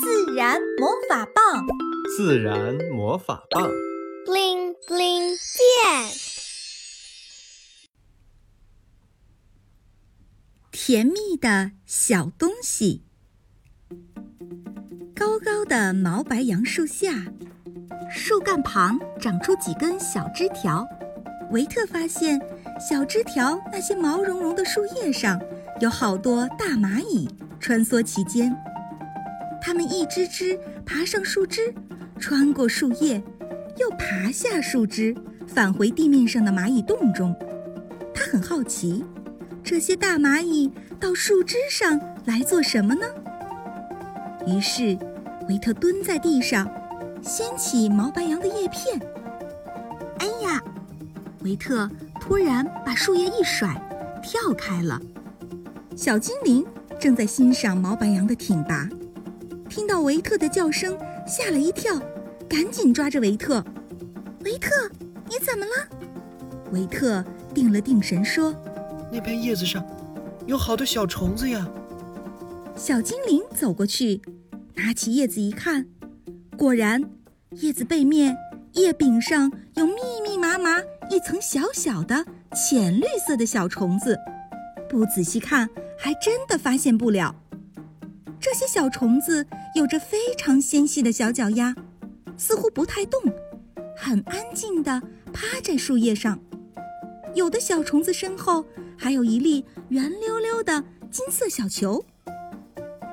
自然魔法棒，自然魔法棒，bling bling 变。甜蜜的小东西。高高的毛白杨树下，树干旁长出几根小枝条。维特发现，小枝条那些毛茸茸的树叶上，有好多大蚂蚁穿梭其间。它们一只只爬上树枝，穿过树叶，又爬下树枝，返回地面上的蚂蚁洞中。他很好奇，这些大蚂蚁到树枝上来做什么呢？于是，维特蹲在地上，掀起毛白杨的叶片。哎呀！维特突然把树叶一甩，跳开了。小精灵正在欣赏毛白杨的挺拔。听到维特的叫声，吓了一跳，赶紧抓着维特。维特，你怎么了？维特定了定神说：“那片叶子上有好多小虫子呀。”小精灵走过去，拿起叶子一看，果然，叶子背面叶柄上有密密麻麻一层小小的浅绿色的小虫子。不仔细看，还真的发现不了。这些小虫子有着非常纤细的小脚丫，似乎不太动，很安静地趴在树叶上。有的小虫子身后还有一粒圆溜溜的金色小球。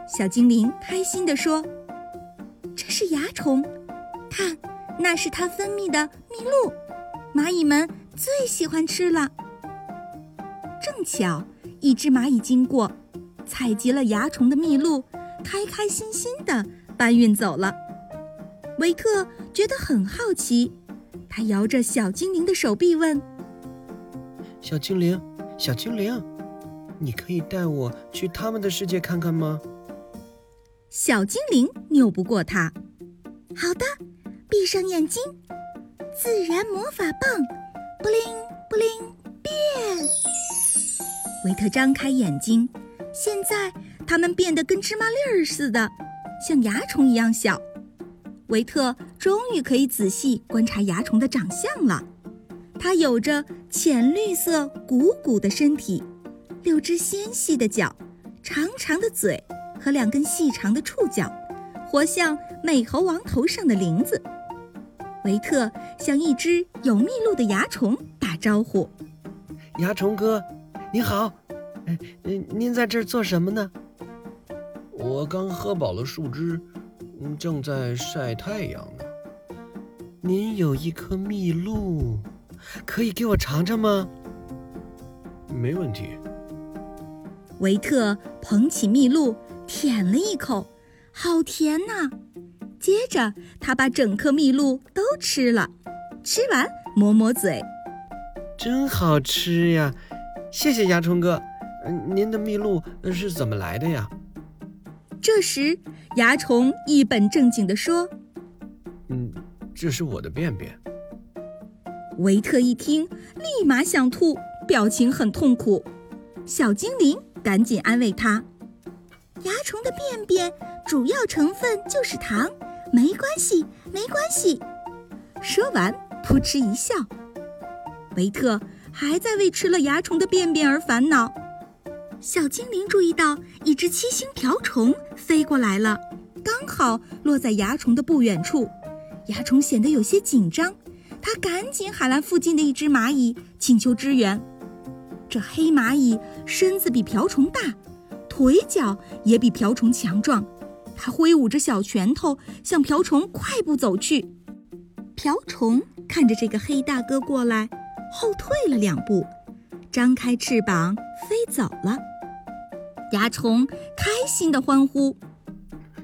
小精灵开心地说：“这是蚜虫，看，那是它分泌的蜜露，蚂蚁们最喜欢吃了。”正巧一只蚂蚁经过，采集了蚜虫的蜜露。开开心心地搬运走了。维特觉得很好奇，他摇着小精灵的手臂问：“小精灵，小精灵，你可以带我去他们的世界看看吗？”小精灵拗不过他。好的，闭上眼睛，自然魔法棒，布灵布灵变。维特张开眼睛，现在。它们变得跟芝麻粒儿似的，像蚜虫一样小。维特终于可以仔细观察蚜虫的长相了。它有着浅绿色、鼓鼓的身体，六只纤细的脚，长长的嘴和两根细长的触角，活像美猴王头上的铃子。维特向一只有蜜露的蚜虫打招呼：“蚜虫哥，你好。嗯，您在这儿做什么呢？”我刚喝饱了树枝，正在晒太阳呢。您有一颗蜜露，可以给我尝尝吗？没问题。维特捧起蜜露，舔了一口，好甜呐！接着他把整颗蜜露都吃了，吃完抹抹嘴，真好吃呀！谢谢蚜虫哥。您的蜜露是怎么来的呀？这时，蚜虫一本正经地说：“嗯，这是我的便便。”维特一听，立马想吐，表情很痛苦。小精灵赶紧安慰他：“蚜虫的便便主要成分就是糖，没关系，没关系。”说完，扑哧一笑。维特还在为吃了蚜虫的便便而烦恼。小精灵注意到一只七星瓢虫飞过来了，刚好落在蚜虫的不远处。蚜虫显得有些紧张，它赶紧喊来附近的一只蚂蚁，请求支援。这黑蚂蚁身子比瓢虫大，腿脚也比瓢虫强壮。它挥舞着小拳头向瓢虫快步走去。瓢虫看着这个黑大哥过来，后退了两步，张开翅膀飞走了。蚜虫开心的欢呼：“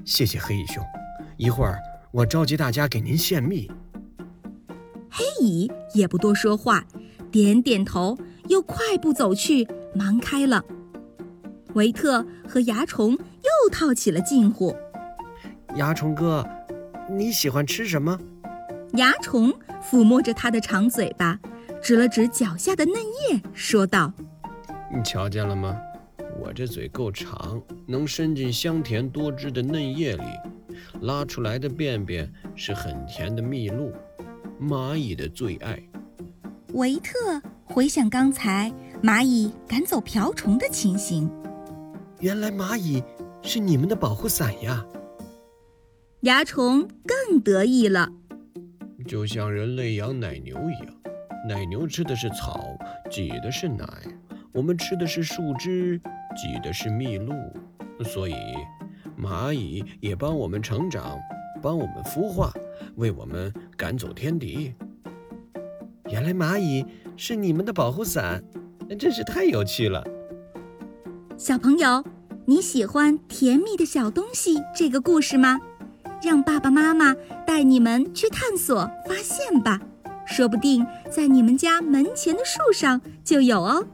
谢谢黑蚁兄，一会儿我召集大家给您献蜜。”黑蚁也不多说话，点点头，又快步走去，忙开了。维特和蚜虫又套起了近乎。蚜虫哥，你喜欢吃什么？蚜虫抚摸着它的长嘴巴，指了指脚下的嫩叶，说道：“你瞧见了吗？”我这嘴够长，能伸进香甜多汁的嫩叶里，拉出来的便便是很甜的蜜露，蚂蚁的最爱。维特回想刚才蚂蚁赶走瓢虫的情形，原来蚂蚁是你们的保护伞呀！蚜虫更得意了。就像人类养奶牛一样，奶牛吃的是草，挤的是奶；我们吃的是树枝，挤的是蜜露。所以，蚂蚁也帮我们成长，帮我们孵化，为我们赶走天敌。原来蚂蚁是你们的保护伞，真是太有趣了。小朋友，你喜欢《甜蜜的小东西》这个故事吗？让爸爸妈妈带你们去探索、发现吧，说不定在你们家门前的树上就有哦。